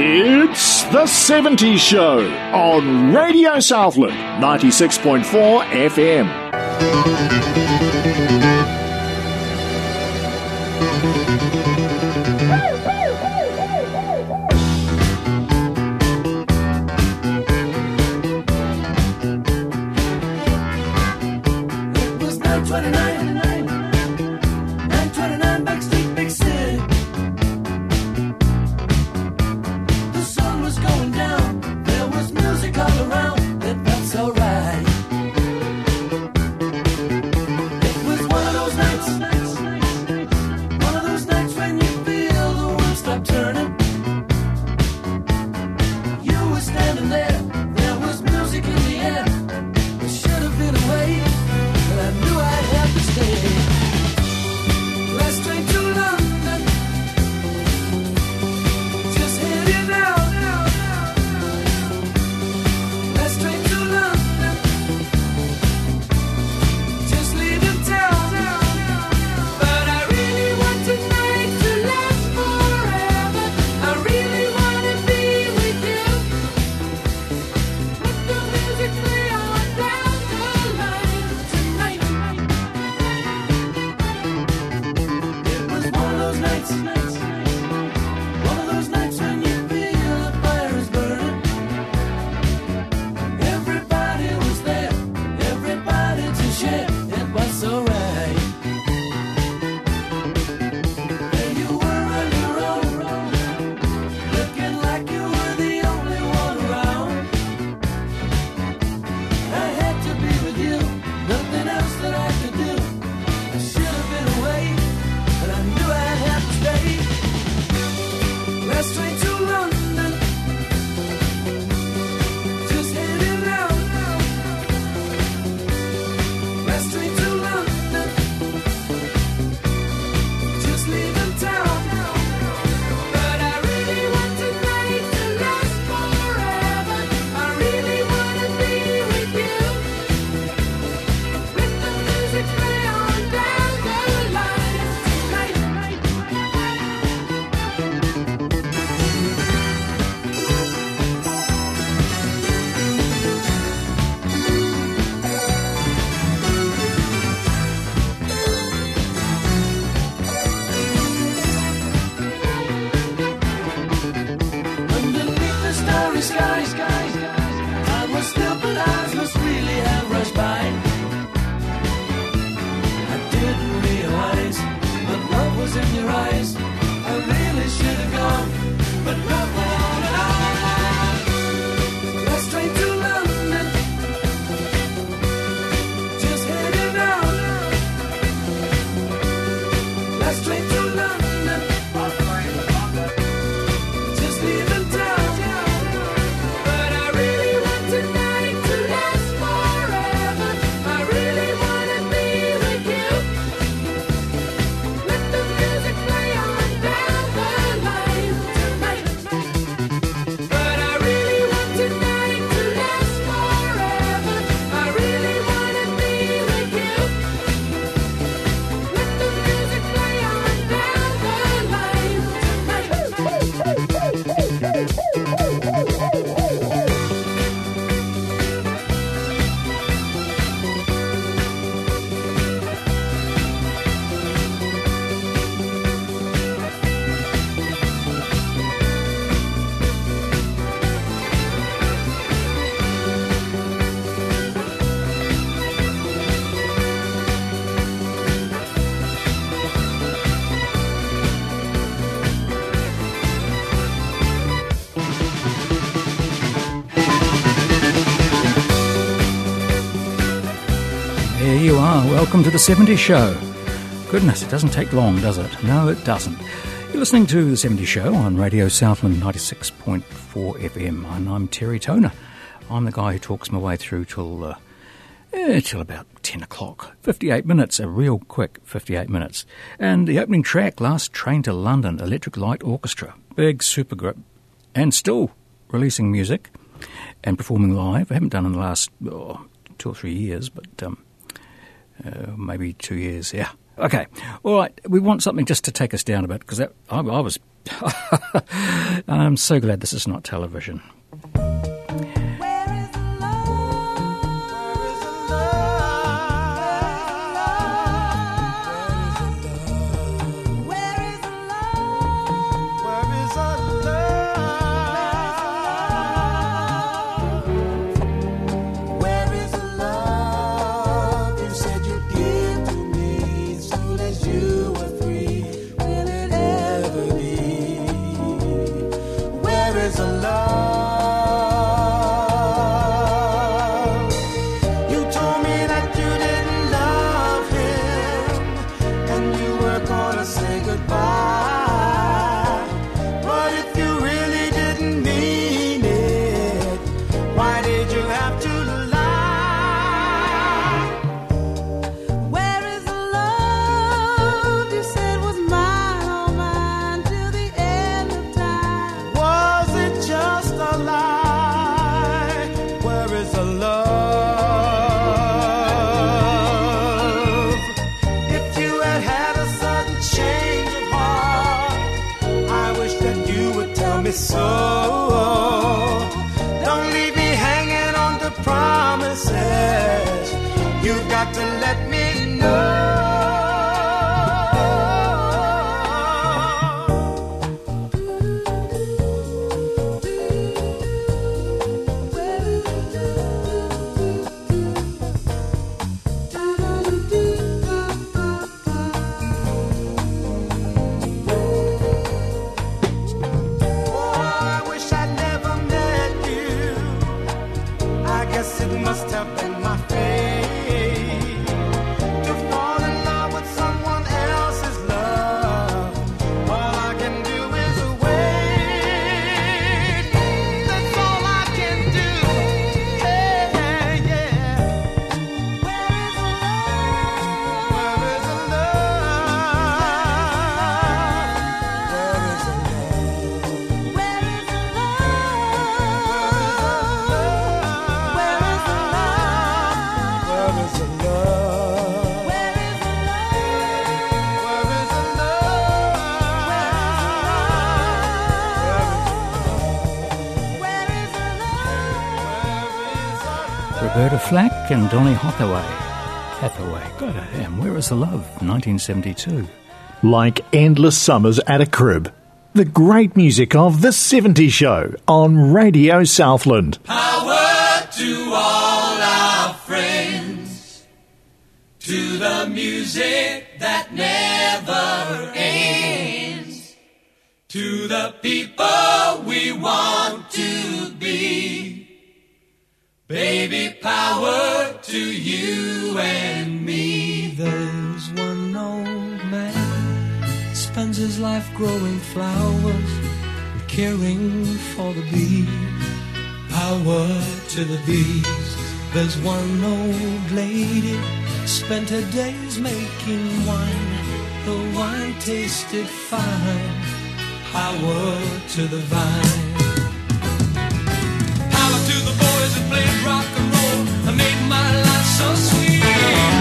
It's The 70s Show on Radio Southland 96.4 FM. Welcome to the 70s show. Goodness, it doesn't take long, does it? No, it doesn't. You're listening to The 70s Show on Radio Southland 96.4 FM, and I'm Terry Toner. I'm the guy who talks my way through till, uh, eh, till about 10 o'clock. 58 minutes, a real quick 58 minutes. And the opening track, Last Train to London, Electric Light Orchestra, big supergroup, and still releasing music and performing live. I haven't done in the last oh, two or three years, but um, uh, maybe two years, yeah. Okay, all right. We want something just to take us down a bit because I, I was. I'm so glad this is not television. And Donny Hathaway. Hathaway, God damn, where is the love? 1972. Like endless summers at a crib. The great music of The 70 Show on Radio Southland. Power to all our friends, to the music that never ends, to the people we want to be. Baby, power to you and me. There's one old man spends his life growing flowers and caring for the bees. Power to the bees. There's one old lady spent her days making wine. The wine tasted fine. Power to the vine. Power to the so sweet.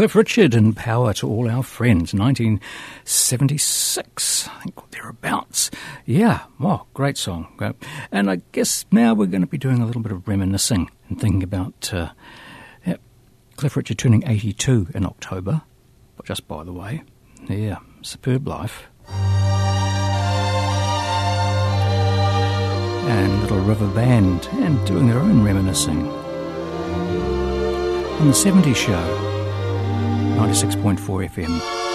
Cliff Richard and Power to All Our Friends, 1976, I think, thereabouts. Yeah, wow, great song. And I guess now we're going to be doing a little bit of reminiscing and thinking about uh, yeah, Cliff Richard turning 82 in October, but just by the way. Yeah, superb life. And Little River Band, and doing their own reminiscing. On the 70s show, 96.4 FM.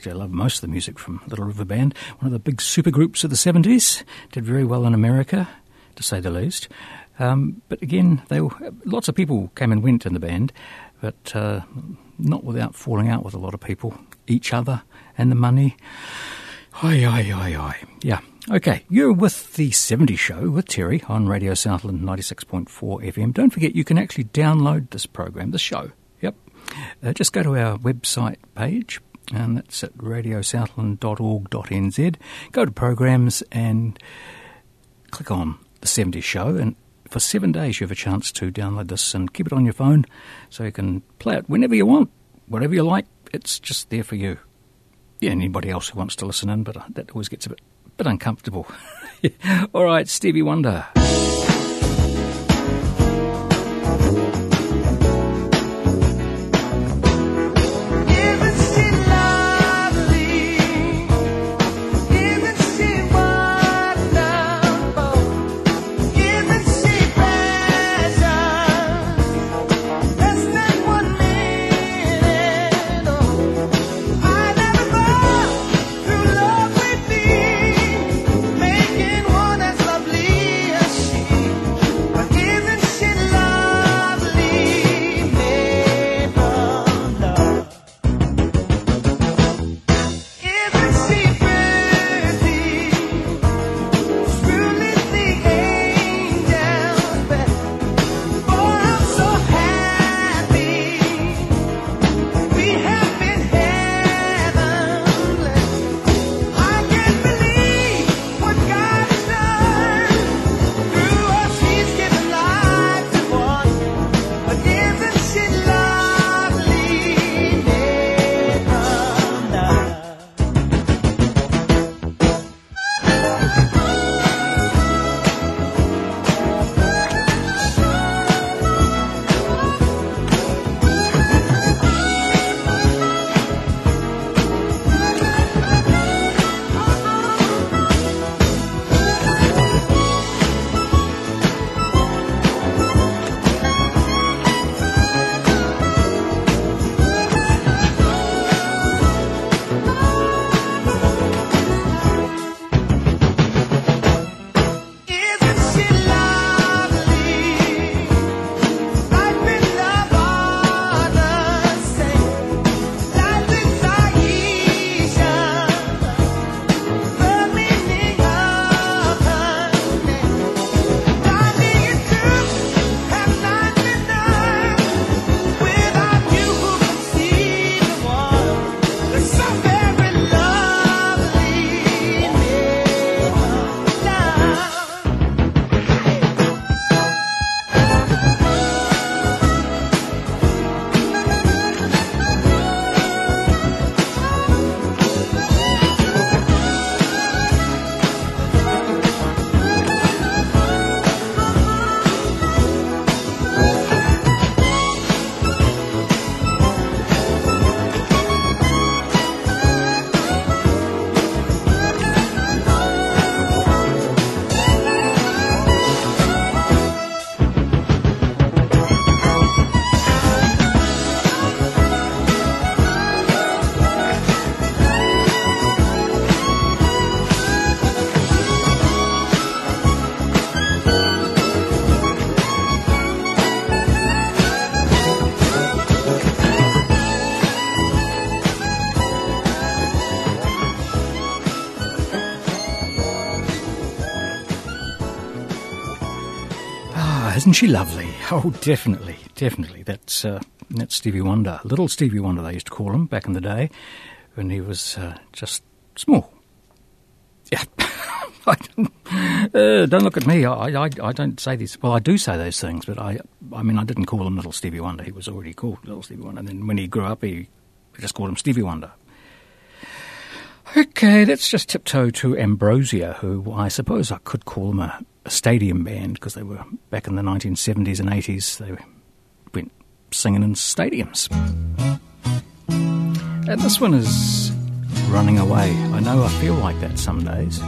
Actually, I love most of the music from Little River Band. One of the big supergroups of the 70s. Did very well in America, to say the least. Um, but again, they were, lots of people came and went in the band, but uh, not without falling out with a lot of people, each other, and the money. Aye, aye, aye, aye. Yeah. Okay, you're with the 70 show with Terry on Radio Southland 96.4 FM. Don't forget you can actually download this program, the show. Yep. Uh, just go to our website page, and that's at radiosouthland.org.nz. Go to programs and click on the 70 show, and for seven days you have a chance to download this and keep it on your phone so you can play it whenever you want, whatever you like. It's just there for you. Yeah, anybody else who wants to listen in, but uh, that always gets a bit bit uncomfortable. All right, Stevie Wonder. Isn't she lovely? Oh, definitely, definitely. That's uh, that's Stevie Wonder, little Stevie Wonder. They used to call him back in the day when he was uh, just small. Yeah, uh, don't look at me. I, I, I don't say these. Well, I do say those things, but I I mean I didn't call him little Stevie Wonder. He was already called little Stevie Wonder. And then when he grew up, he just called him Stevie Wonder. Okay, let's just tiptoe to Ambrosia, who I suppose I could call him a, stadium band because they were back in the 1970s and 80s. They went singing in stadiums. And this one is running away. I know I feel like that some days.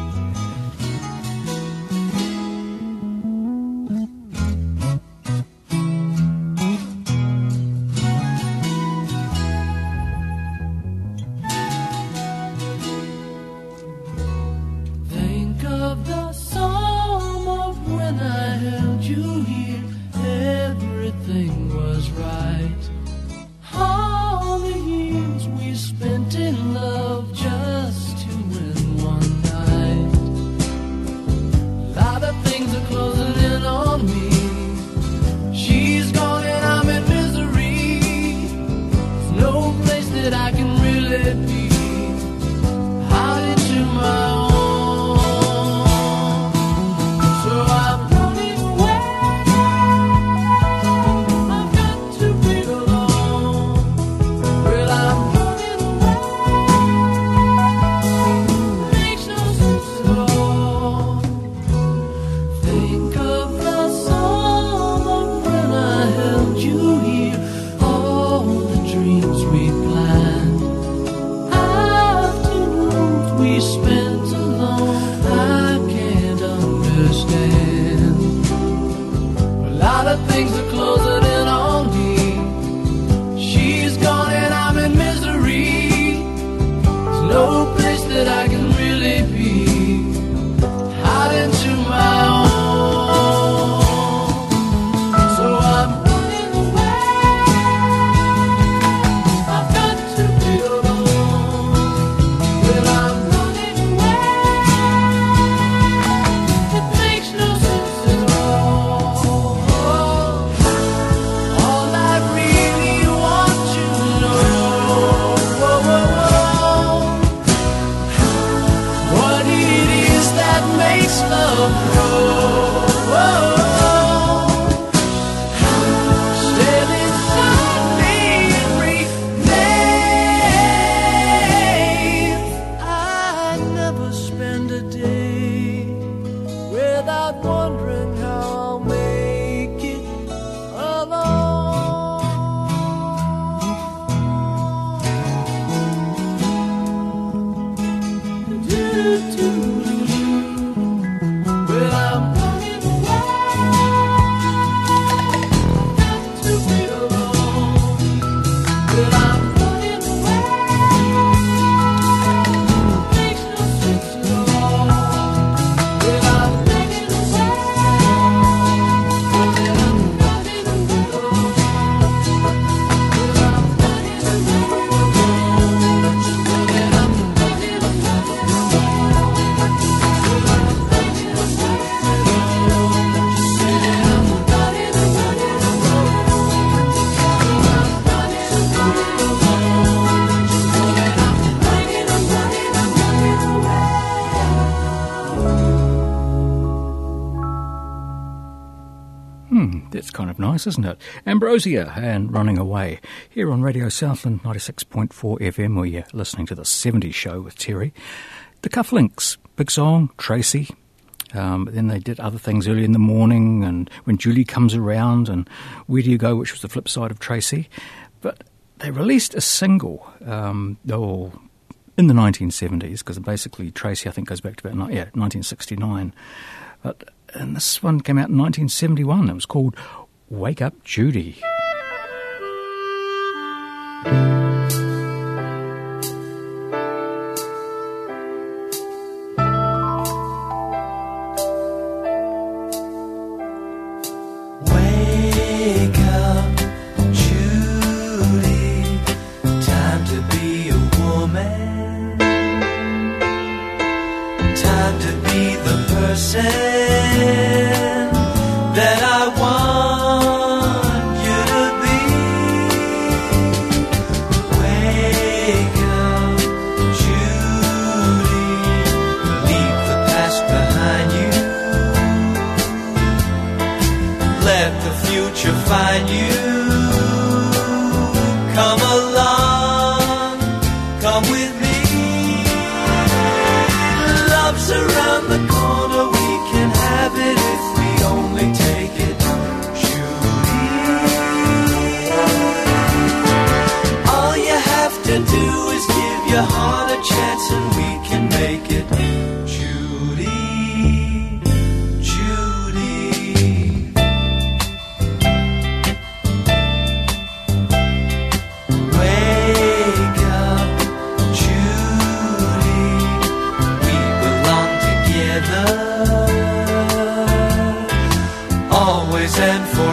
Nice, isn't it? Ambrosia and Running Away here on Radio Southland 96.4 FM, where you're listening to the 70s show with Terry. The Cufflinks, big song, Tracy. Um, then they did other things early in the morning, and when Julie comes around, and Where Do You Go, which was the flip side of Tracy. But they released a single, um, oh, in the 1970s, because basically Tracy, I think, goes back to about yeah, 1969. But and this one came out in 1971. It was called Wake Up Judy. And forever.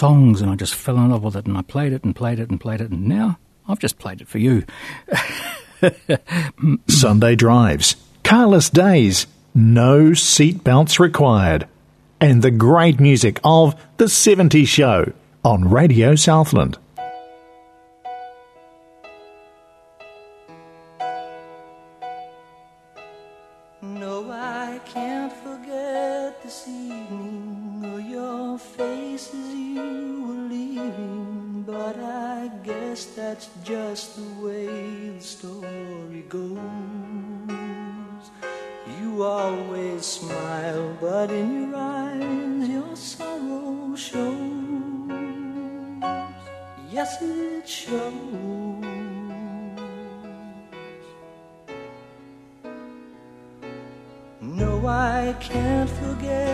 songs, and I just fell in love with it, and I played it and played it and played it, and now I've just played it for you. Sunday drives, carless days, no seatbelts required, and the great music of The 70 Show on Radio Southland. No, I can't forget this evening faces you were leaving, but I guess that's just the way the story goes. You always smile, but in your eyes your sorrow shows. Yes, it shows. No, I can't forget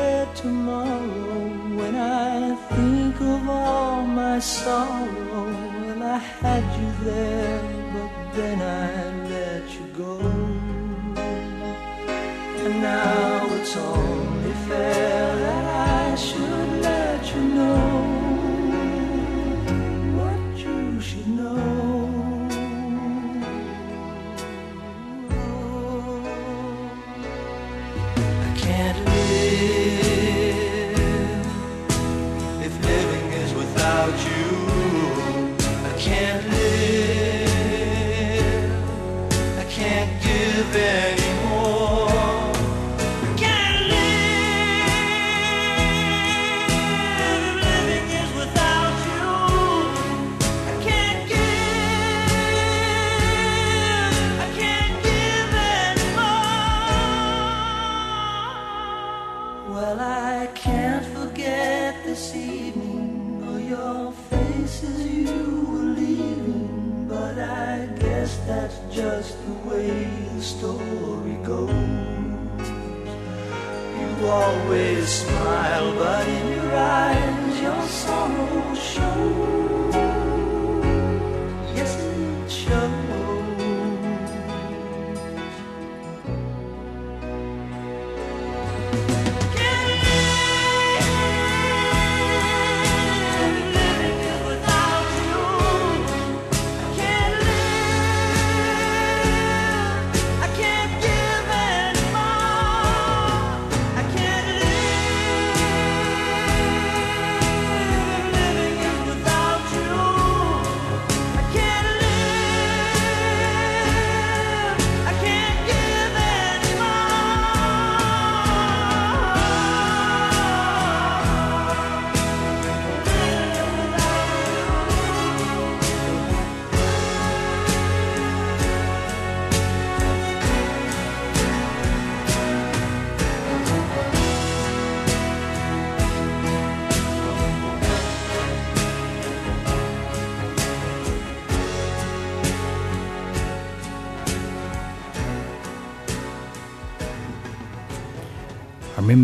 my sorrow. Well, I had you there, but then I let you go. And now it's only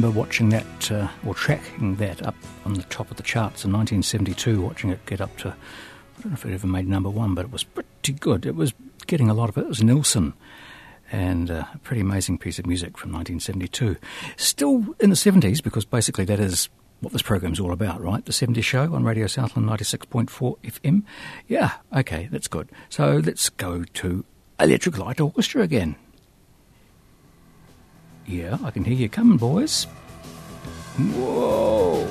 remember watching that, uh, or tracking that up on the top of the charts in 1972, watching it get up to, I don't know if it ever made number one, but it was pretty good. It was getting a lot of it. It was Nilsson, and uh, a pretty amazing piece of music from 1972. Still in the 70s, because basically that is what this program's all about, right? The 70s show on Radio Southland 96.4 FM. Yeah, okay, that's good. So let's go to Electric Light Orchestra again. Yeah, I can hear you coming, boys. Whoa.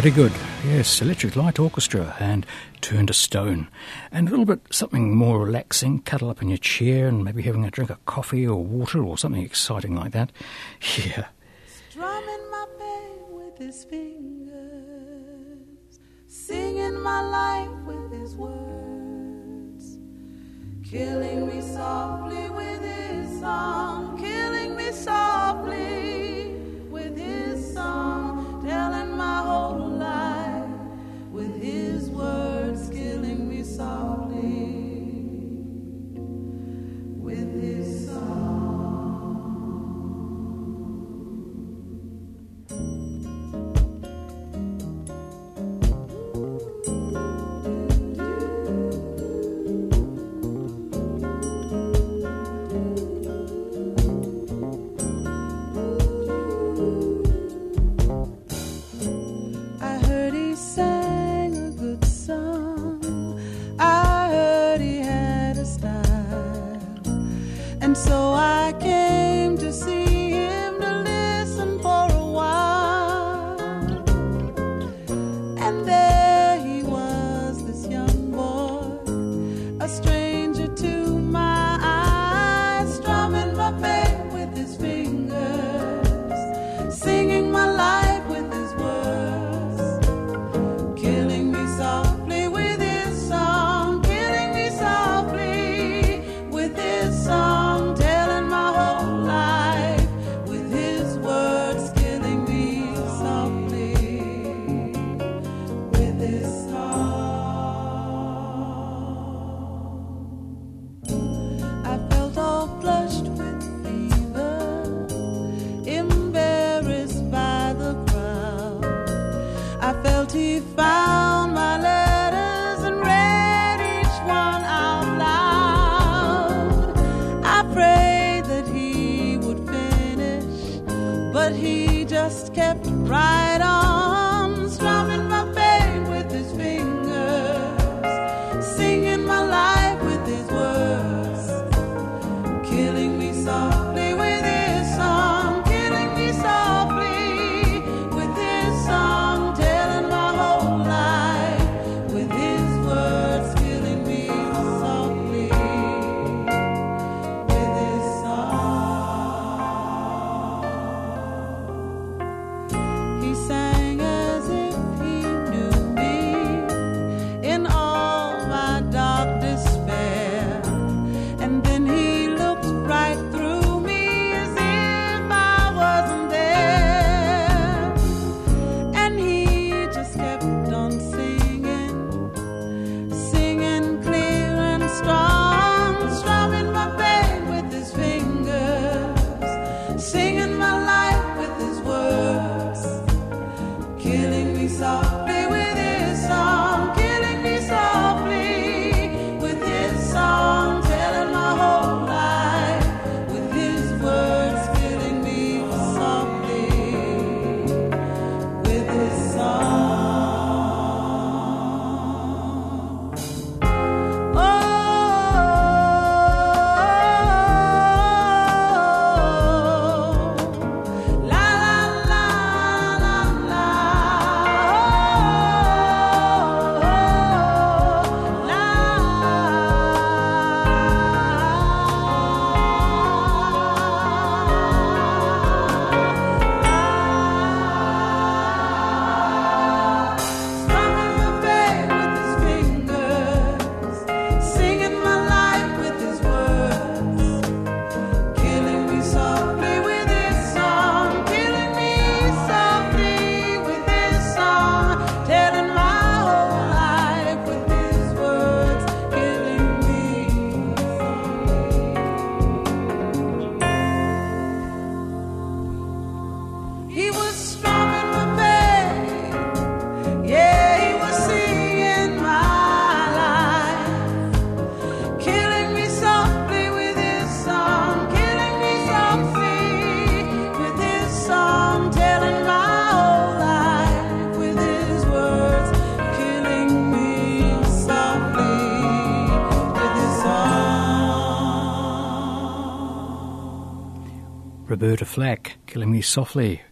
very good. Yes, Electric Light Orchestra and Turn to Stone. And a little bit something more relaxing, cuddle up in your chair and maybe having a drink of coffee or water or something exciting like that. Yeah. Strumming my with his fingers, singing my life with his words, killing me softly with his song, killing me softly. Roberta Flack, Killing Me Softly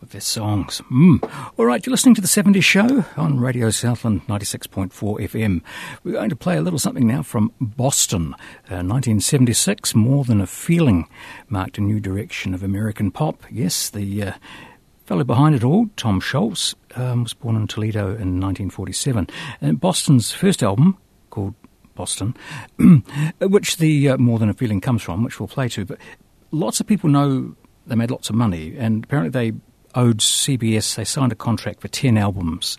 with their songs. Mm. All right, you're listening to The 70s Show on Radio Southland 96.4 FM. We're going to play a little something now from Boston. Uh, 1976, More Than a Feeling, marked a new direction of American pop. Yes, the uh, fellow behind it all, Tom Scholz, um, was born in Toledo in 1947. And Boston's first album, called Boston, which the uh, More Than a Feeling comes from, which we'll play to, but lots of people know they made lots of money, and apparently they owed CBS. They signed a contract for ten albums,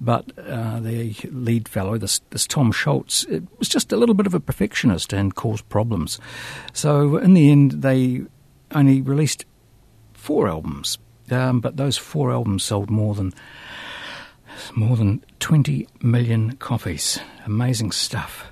but uh, the lead fellow, this, this Tom Scholz, it was just a little bit of a perfectionist and caused problems. So in the end, they only released four albums, um, but those four albums sold more than more than twenty million copies. Amazing stuff.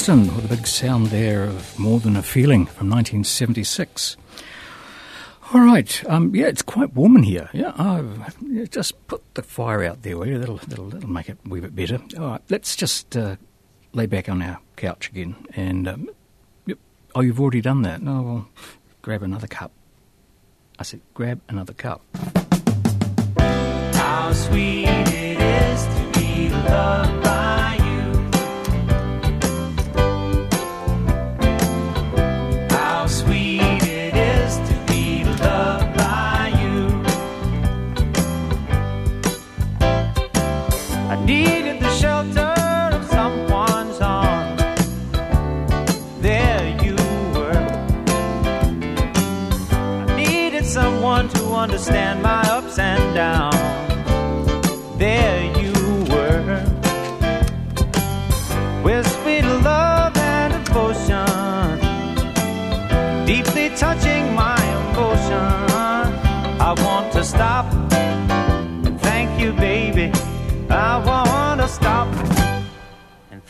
Boston with a big sound there of More Than a Feeling from 1976. All right, um, yeah, it's quite warm in here. Yeah, I've, yeah, just put the fire out there, will you? That'll, that'll, that'll make it a wee bit better. All right, let's just uh, lay back on our couch again. And, um, yep. oh, you've already done that? No, well, grab another cup. I said, grab another cup. How sweet it is to be loved by needed the shelter of someone's arms. There you were. I needed someone to understand my ups and downs.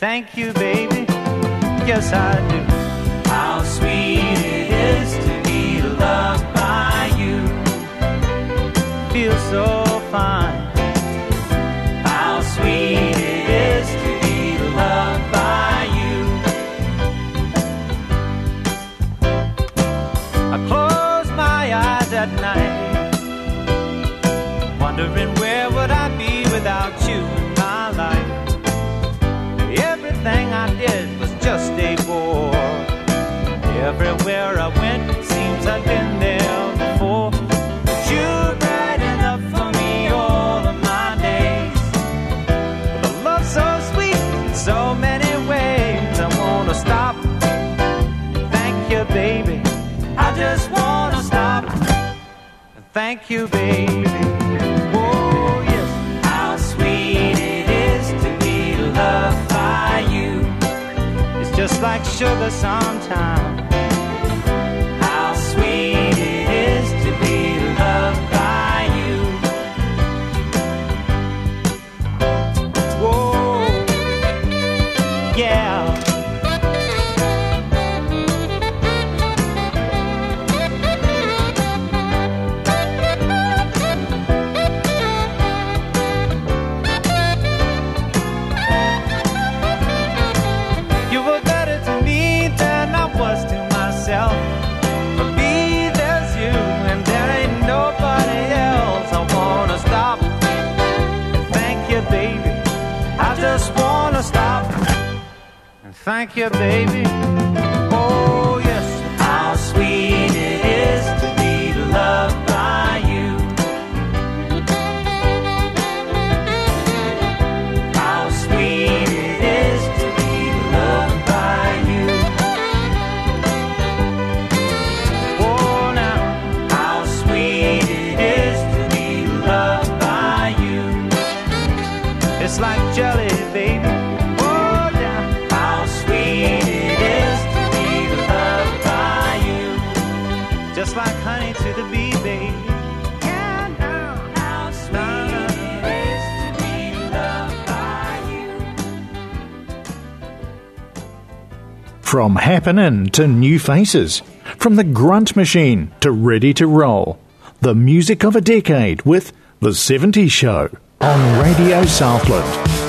Thank you, baby. Yes, I do. How sweet it is to be loved by you. Feels so fine. How sweet it is to be loved by you. I close my eyes at night, wondering you, baby. Oh, yes. How sweet it is to be loved by you. It's just like sugar sometimes. Thank you, baby. From happening to new faces, from the grunt machine to ready to roll. The music of a decade with The 70s Show on Radio Southland.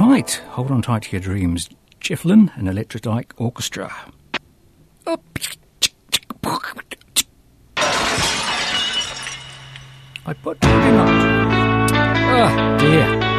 tight. Hold on tight to your dreams. Jeff Lynne and Electric Light Orchestra. I put it up. Ah, oh, dear.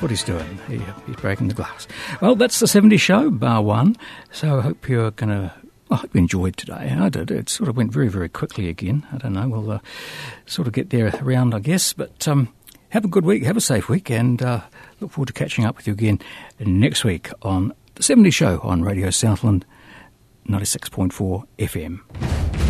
What he's doing. He, he's breaking the glass. Well, that's the 70 show, bar one. So I hope you're going to. I hope you enjoyed today. I did. It sort of went very, very quickly again. I don't know. We'll uh, sort of get there around, I guess. But um, have a good week. Have a safe week. And uh, look forward to catching up with you again next week on the 70 show on Radio Southland 96.4 FM.